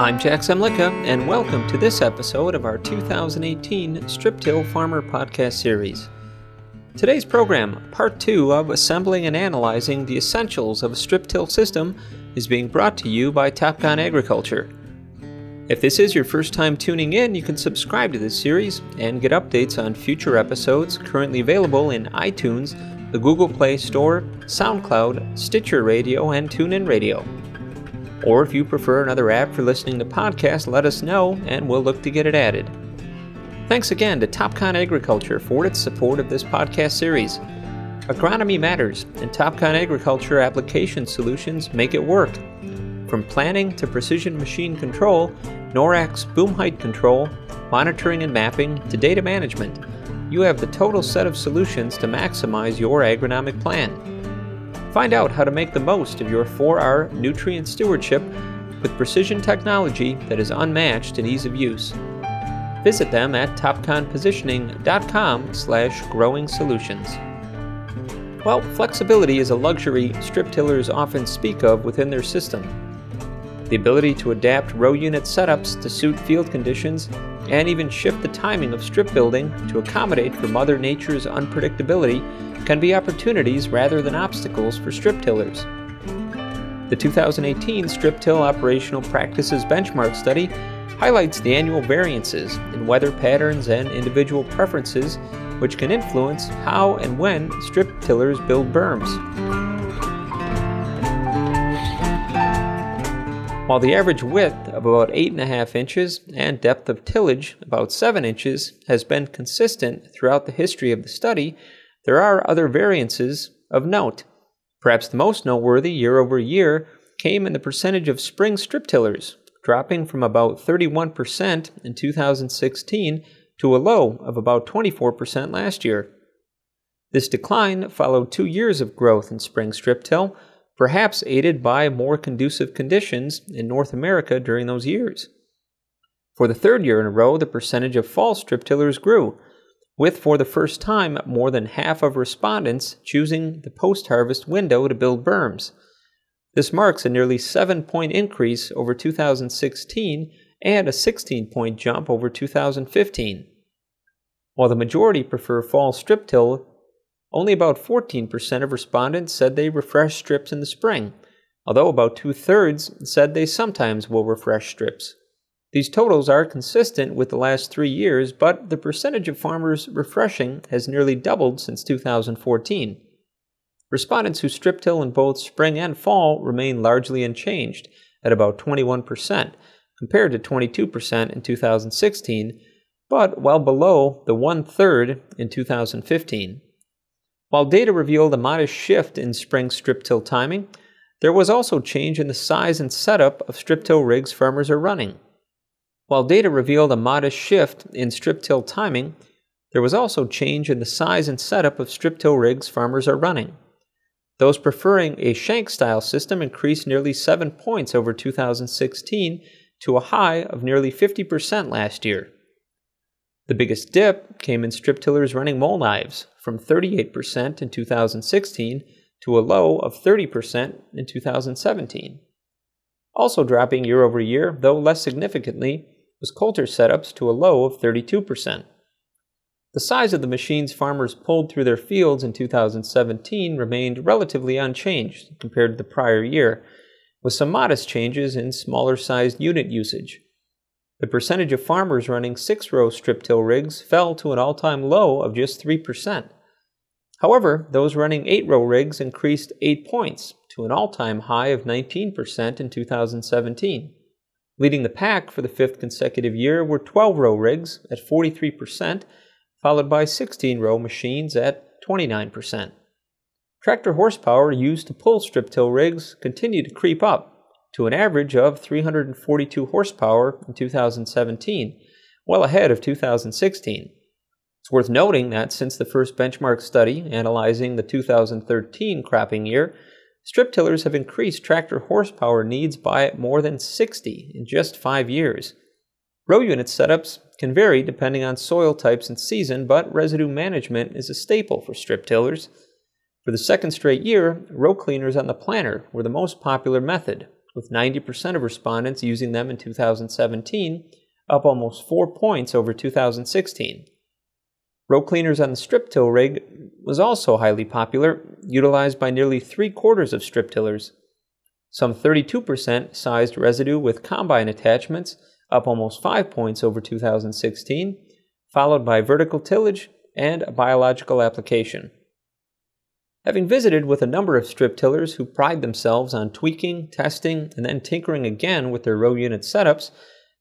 I'm Jack Zemlicka, and welcome to this episode of our 2018 Strip Till Farmer podcast series. Today's program, part two of assembling and analyzing the essentials of a strip till system, is being brought to you by Topcon Agriculture. If this is your first time tuning in, you can subscribe to this series and get updates on future episodes currently available in iTunes, the Google Play Store, SoundCloud, Stitcher Radio, and TuneIn Radio. Or if you prefer another app for listening to podcasts, let us know and we'll look to get it added. Thanks again to Topcon Agriculture for its support of this podcast series. Agronomy matters, and Topcon Agriculture application solutions make it work. From planning to precision machine control, NORAC boom height control, monitoring and mapping, to data management, you have the total set of solutions to maximize your agronomic plan. Find out how to make the most of your 4R nutrient stewardship with precision technology that is unmatched in ease of use. Visit them at topconpositioning.com slash growing solutions. Well, flexibility is a luxury strip tillers often speak of within their system. The ability to adapt row unit setups to suit field conditions and even shift the timing of strip building to accommodate for Mother Nature's unpredictability can be opportunities rather than obstacles for strip tillers. The 2018 Strip Till Operational Practices Benchmark Study highlights the annual variances in weather patterns and individual preferences which can influence how and when strip tillers build berms. While the average width of about 8.5 inches and depth of tillage about 7 inches has been consistent throughout the history of the study, there are other variances of note. Perhaps the most noteworthy year over year came in the percentage of spring strip tillers, dropping from about 31% in 2016 to a low of about 24% last year. This decline followed two years of growth in spring strip till, perhaps aided by more conducive conditions in North America during those years. For the third year in a row, the percentage of fall strip tillers grew, with for the first time more than half of respondents choosing the post harvest window to build berms. This marks a nearly 7 point increase over 2016 and a 16 point jump over 2015. While the majority prefer fall strip till, only about 14% of respondents said they refresh strips in the spring, although about two thirds said they sometimes will refresh strips. These totals are consistent with the last three years, but the percentage of farmers refreshing has nearly doubled since 2014. Respondents who strip till in both spring and fall remain largely unchanged at about 21%, compared to 22% in 2016, but well below the one third in 2015. While data revealed a modest shift in spring strip till timing, there was also change in the size and setup of strip till rigs farmers are running. While data revealed a modest shift in strip till timing, there was also change in the size and setup of strip till rigs farmers are running. Those preferring a shank style system increased nearly 7 points over 2016 to a high of nearly 50% last year. The biggest dip came in strip tillers running mole knives, from 38% in 2016 to a low of 30% in 2017. Also dropping year over year, though less significantly, was Coulter setups to a low of 32%. The size of the machines farmers pulled through their fields in 2017 remained relatively unchanged compared to the prior year, with some modest changes in smaller sized unit usage. The percentage of farmers running six row strip till rigs fell to an all time low of just 3%. However, those running eight row rigs increased 8 points to an all time high of 19% in 2017. Leading the pack for the fifth consecutive year were 12 row rigs at 43%, followed by 16 row machines at 29%. Tractor horsepower used to pull strip till rigs continued to creep up to an average of 342 horsepower in 2017, well ahead of 2016. It's worth noting that since the first benchmark study analyzing the 2013 cropping year, Strip tillers have increased tractor horsepower needs by more than 60 in just five years. Row unit setups can vary depending on soil types and season, but residue management is a staple for strip tillers. For the second straight year, row cleaners on the planter were the most popular method, with 90% of respondents using them in 2017, up almost 4 points over 2016. Row cleaners on the strip till rig was also highly popular, utilized by nearly three quarters of strip tillers. Some 32% sized residue with combine attachments, up almost 5 points over 2016, followed by vertical tillage and a biological application. Having visited with a number of strip tillers who pride themselves on tweaking, testing, and then tinkering again with their row unit setups,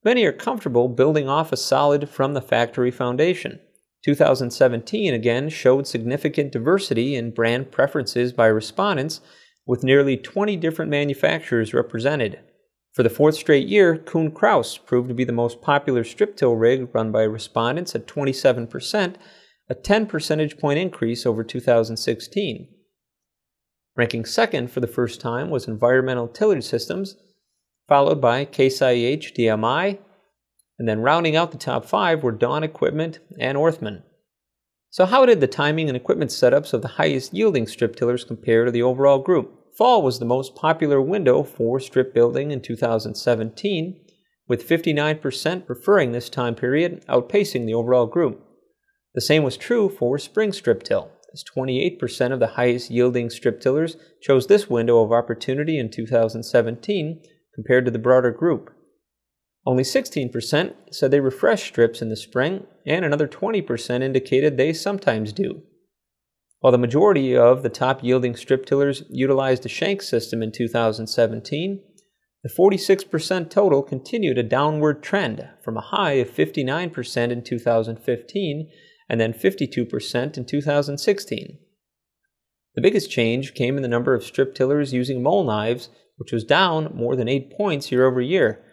many are comfortable building off a solid from the factory foundation. 2017 again showed significant diversity in brand preferences by respondents, with nearly 20 different manufacturers represented. For the fourth straight year, Kuhn Krause proved to be the most popular strip till rig run by respondents at 27%, a 10 percentage point increase over 2016. Ranking second for the first time was Environmental Tillage Systems, followed by Case IH DMI, and then rounding out the top five were Dawn Equipment and Orthman. So, how did the timing and equipment setups of the highest yielding strip tillers compare to the overall group? Fall was the most popular window for strip building in 2017, with 59% preferring this time period, outpacing the overall group. The same was true for spring strip till, as 28% of the highest yielding strip tillers chose this window of opportunity in 2017 compared to the broader group. Only 16% said they refresh strips in the spring, and another 20% indicated they sometimes do. While the majority of the top yielding strip tillers utilized the shank system in 2017, the 46% total continued a downward trend from a high of 59% in 2015 and then 52% in 2016. The biggest change came in the number of strip tillers using mole knives, which was down more than 8 points year over year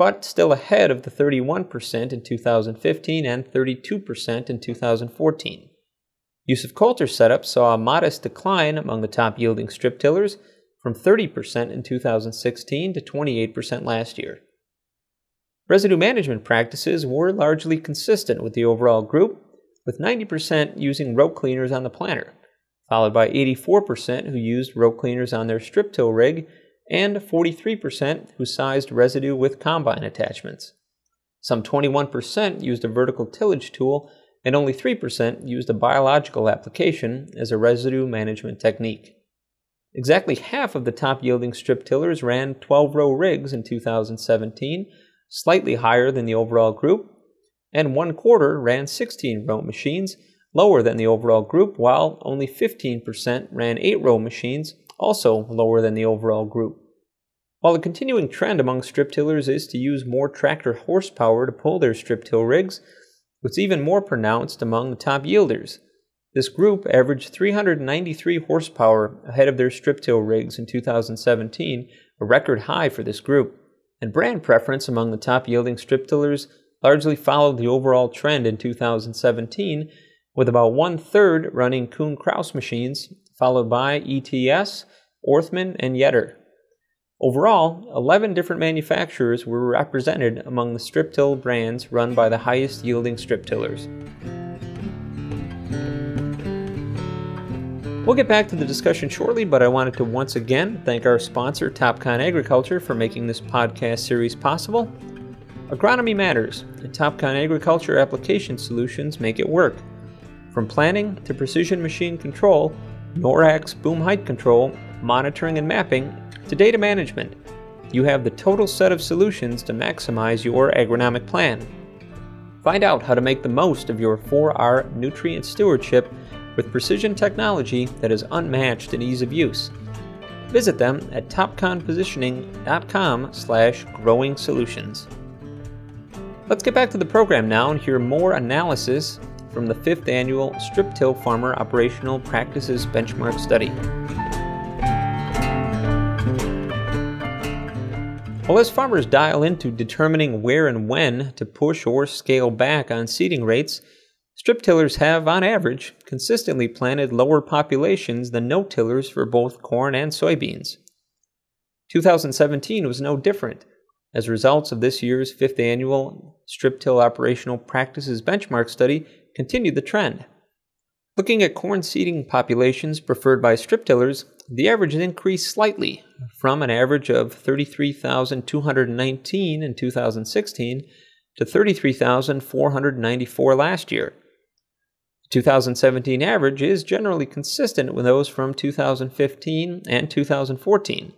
but still ahead of the 31% in 2015 and 32% in 2014. Use of Coulter setup saw a modest decline among the top yielding strip tillers from 30% in 2016 to 28% last year. Residue management practices were largely consistent with the overall group, with 90% using row cleaners on the planter, followed by 84% who used row cleaners on their strip till rig and 43% who sized residue with combine attachments. Some 21% used a vertical tillage tool, and only 3% used a biological application as a residue management technique. Exactly half of the top yielding strip tillers ran 12 row rigs in 2017, slightly higher than the overall group, and one quarter ran 16 row machines, lower than the overall group, while only 15% ran 8 row machines, also lower than the overall group. While the continuing trend among strip tillers is to use more tractor horsepower to pull their strip till rigs, it's even more pronounced among the top yielders. This group averaged 393 horsepower ahead of their strip till rigs in 2017, a record high for this group. And brand preference among the top yielding strip tillers largely followed the overall trend in 2017, with about one third running Kuhn Krause machines, followed by ETS, Orthman, and Yetter. Overall, 11 different manufacturers were represented among the strip till brands run by the highest yielding strip tillers. We'll get back to the discussion shortly, but I wanted to once again thank our sponsor, Topcon Agriculture, for making this podcast series possible. Agronomy matters, and Topcon Agriculture application solutions make it work. From planning to precision machine control, NORAC boom height control, monitoring and mapping, to data management, you have the total set of solutions to maximize your agronomic plan. Find out how to make the most of your 4R nutrient stewardship with precision technology that is unmatched in ease of use. Visit them at topconpositioning.com slash growing solutions. Let's get back to the program now and hear more analysis from the fifth annual Strip Till Farmer Operational Practices Benchmark Study. Well, as farmers dial into determining where and when to push or scale back on seeding rates, strip tillers have, on average, consistently planted lower populations than no tillers for both corn and soybeans. 2017 was no different. As results of this year's fifth annual Strip Till Operational Practices Benchmark Study continued the trend. Looking at corn seeding populations preferred by strip tillers, the average has increased slightly from an average of 33,219 in 2016 to 33,494 last year. The 2017 average is generally consistent with those from 2015 and 2014.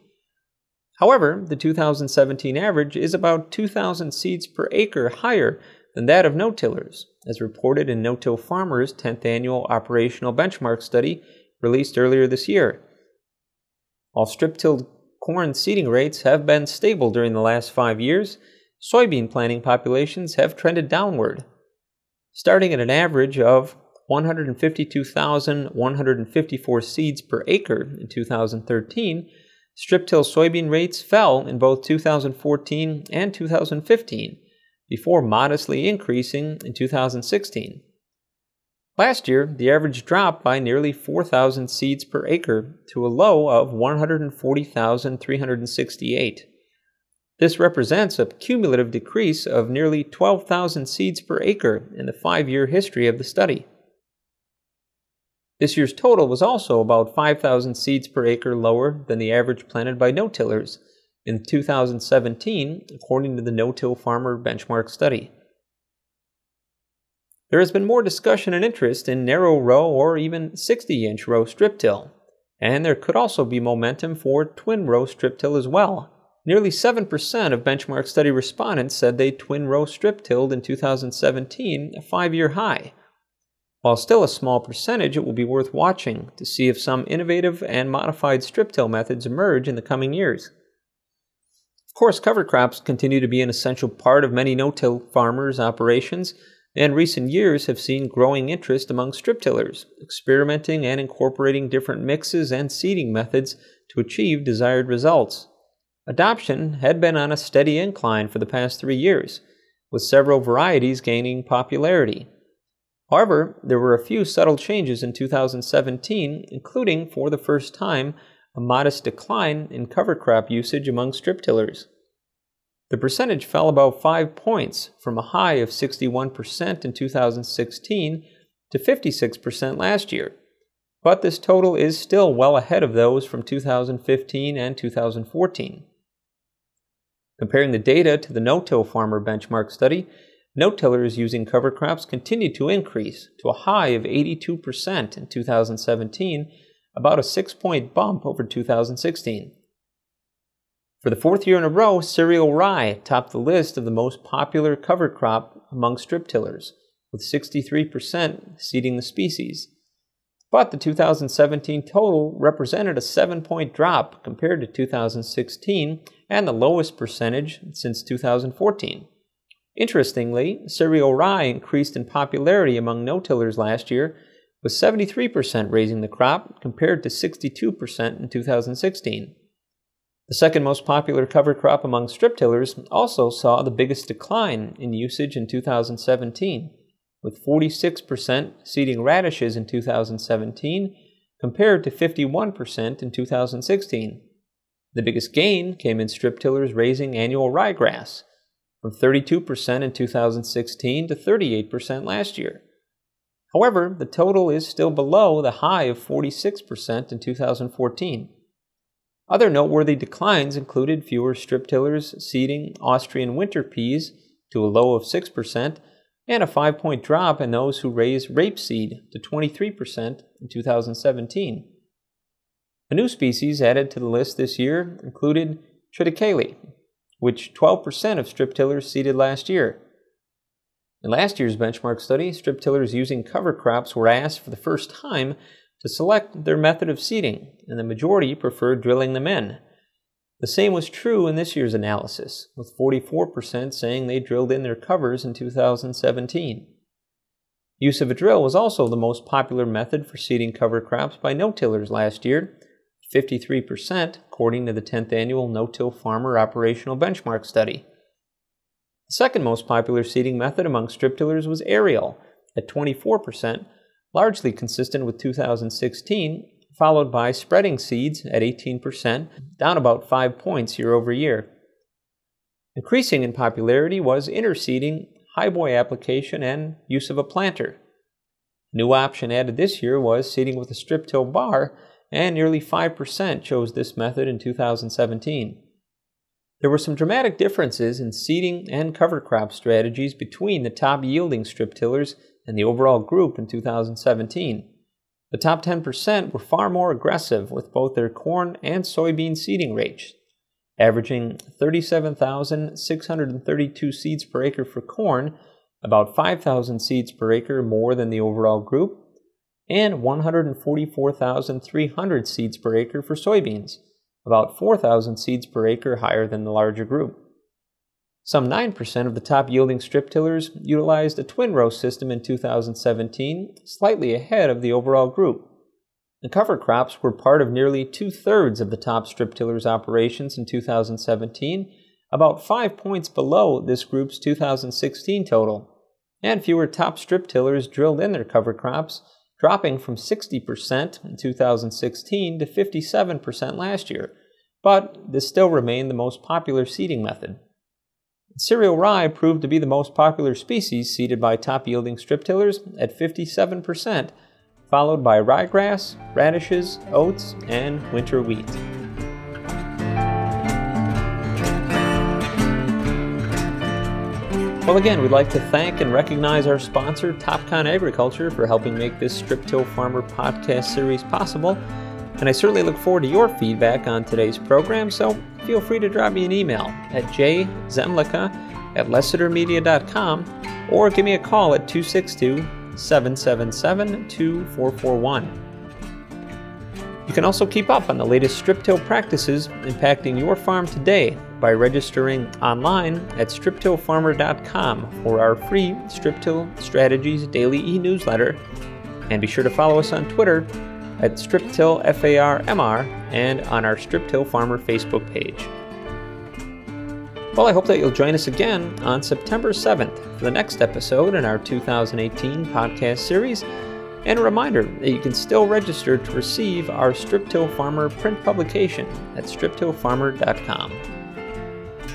However, the 2017 average is about 2,000 seeds per acre higher than that of no-tillers, as reported in No-Till Farmers' 10th annual operational benchmark study released earlier this year. While strip-tilled corn seeding rates have been stable during the last five years, soybean planting populations have trended downward. Starting at an average of 152,154 seeds per acre in 2013, strip-till soybean rates fell in both 2014 and 2015 before modestly increasing in 2016. Last year, the average dropped by nearly 4,000 seeds per acre to a low of 140,368. This represents a cumulative decrease of nearly 12,000 seeds per acre in the five year history of the study. This year's total was also about 5,000 seeds per acre lower than the average planted by no tillers in 2017, according to the No Till Farmer Benchmark Study. There has been more discussion and interest in narrow row or even 60 inch row strip till, and there could also be momentum for twin row strip till as well. Nearly 7% of benchmark study respondents said they twin row strip tilled in 2017, a five year high. While still a small percentage, it will be worth watching to see if some innovative and modified strip till methods emerge in the coming years. Of course, cover crops continue to be an essential part of many no-till farmers' operations, and recent years have seen growing interest among strip tillers, experimenting and incorporating different mixes and seeding methods to achieve desired results. Adoption had been on a steady incline for the past three years, with several varieties gaining popularity. However, there were a few subtle changes in 2017, including, for the first time, a modest decline in cover crop usage among strip tillers. The percentage fell about 5 points from a high of 61% in 2016 to 56% last year, but this total is still well ahead of those from 2015 and 2014. Comparing the data to the no-till farmer benchmark study, no-tillers using cover crops continued to increase to a high of 82% in 2017 about a six point bump over 2016. For the fourth year in a row, cereal rye topped the list of the most popular cover crop among strip tillers, with 63% seeding the species. But the 2017 total represented a seven point drop compared to 2016 and the lowest percentage since 2014. Interestingly, cereal rye increased in popularity among no tillers last year with 73% raising the crop compared to 62% in 2016. The second most popular cover crop among strip tillers also saw the biggest decline in usage in 2017, with 46% seeding radishes in 2017 compared to 51% in 2016. The biggest gain came in strip tillers raising annual ryegrass, from 32% in 2016 to 38% last year. However, the total is still below the high of 46% in 2014. Other noteworthy declines included fewer strip tillers seeding Austrian winter peas to a low of 6% and a 5 point drop in those who raised rapeseed to 23% in 2017. A new species added to the list this year included triticale, which 12% of strip tillers seeded last year. In last year's benchmark study, strip tillers using cover crops were asked for the first time to select their method of seeding, and the majority preferred drilling them in. The same was true in this year's analysis, with 44% saying they drilled in their covers in 2017. Use of a drill was also the most popular method for seeding cover crops by no-tillers last year, 53% according to the 10th annual No-Till Farmer Operational Benchmark Study. The second most popular seeding method among strip tillers was aerial at 24%, largely consistent with 2016, followed by spreading seeds at 18%, down about 5 points year over year. Increasing in popularity was interseeding, highboy application, and use of a planter. New option added this year was seeding with a strip till bar, and nearly 5% chose this method in 2017. There were some dramatic differences in seeding and cover crop strategies between the top yielding strip tillers and the overall group in 2017. The top 10% were far more aggressive with both their corn and soybean seeding rates, averaging 37,632 seeds per acre for corn, about 5,000 seeds per acre more than the overall group, and 144,300 seeds per acre for soybeans, about 4,000 seeds per acre higher than the larger group. Some 9% of the top yielding strip tillers utilized a twin row system in 2017, slightly ahead of the overall group. The cover crops were part of nearly two thirds of the top strip tillers' operations in 2017, about five points below this group's 2016 total. And fewer top strip tillers drilled in their cover crops, dropping from 60% in 2016 to 57% last year, but this still remained the most popular seeding method. Cereal rye proved to be the most popular species seeded by top yielding strip tillers at 57%, followed by ryegrass, radishes, oats, and winter wheat. Well, again, we'd like to thank and recognize our sponsor, Topcon Agriculture, for helping make this Strip Till Farmer podcast series possible. And I certainly look forward to your feedback on today's program, so feel free to drop me an email at jzemlicka at lessitermedia.com or give me a call at 262 777 2441. You can also keep up on the latest strip till practices impacting your farm today by registering online at striptillfarmer.com for our free Strip Till Strategies daily e newsletter. And be sure to follow us on Twitter at StripTillFarMR and on our Strip Till Farmer Facebook page. Well, I hope that you'll join us again on September 7th for the next episode in our 2018 podcast series. And a reminder that you can still register to receive our Strip Till Farmer print publication at striptillfarmer.com.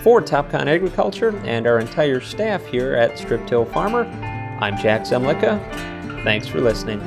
For Topcon Agriculture and our entire staff here at Strip Till Farmer, I'm Jack Zemlicka. Thanks for listening.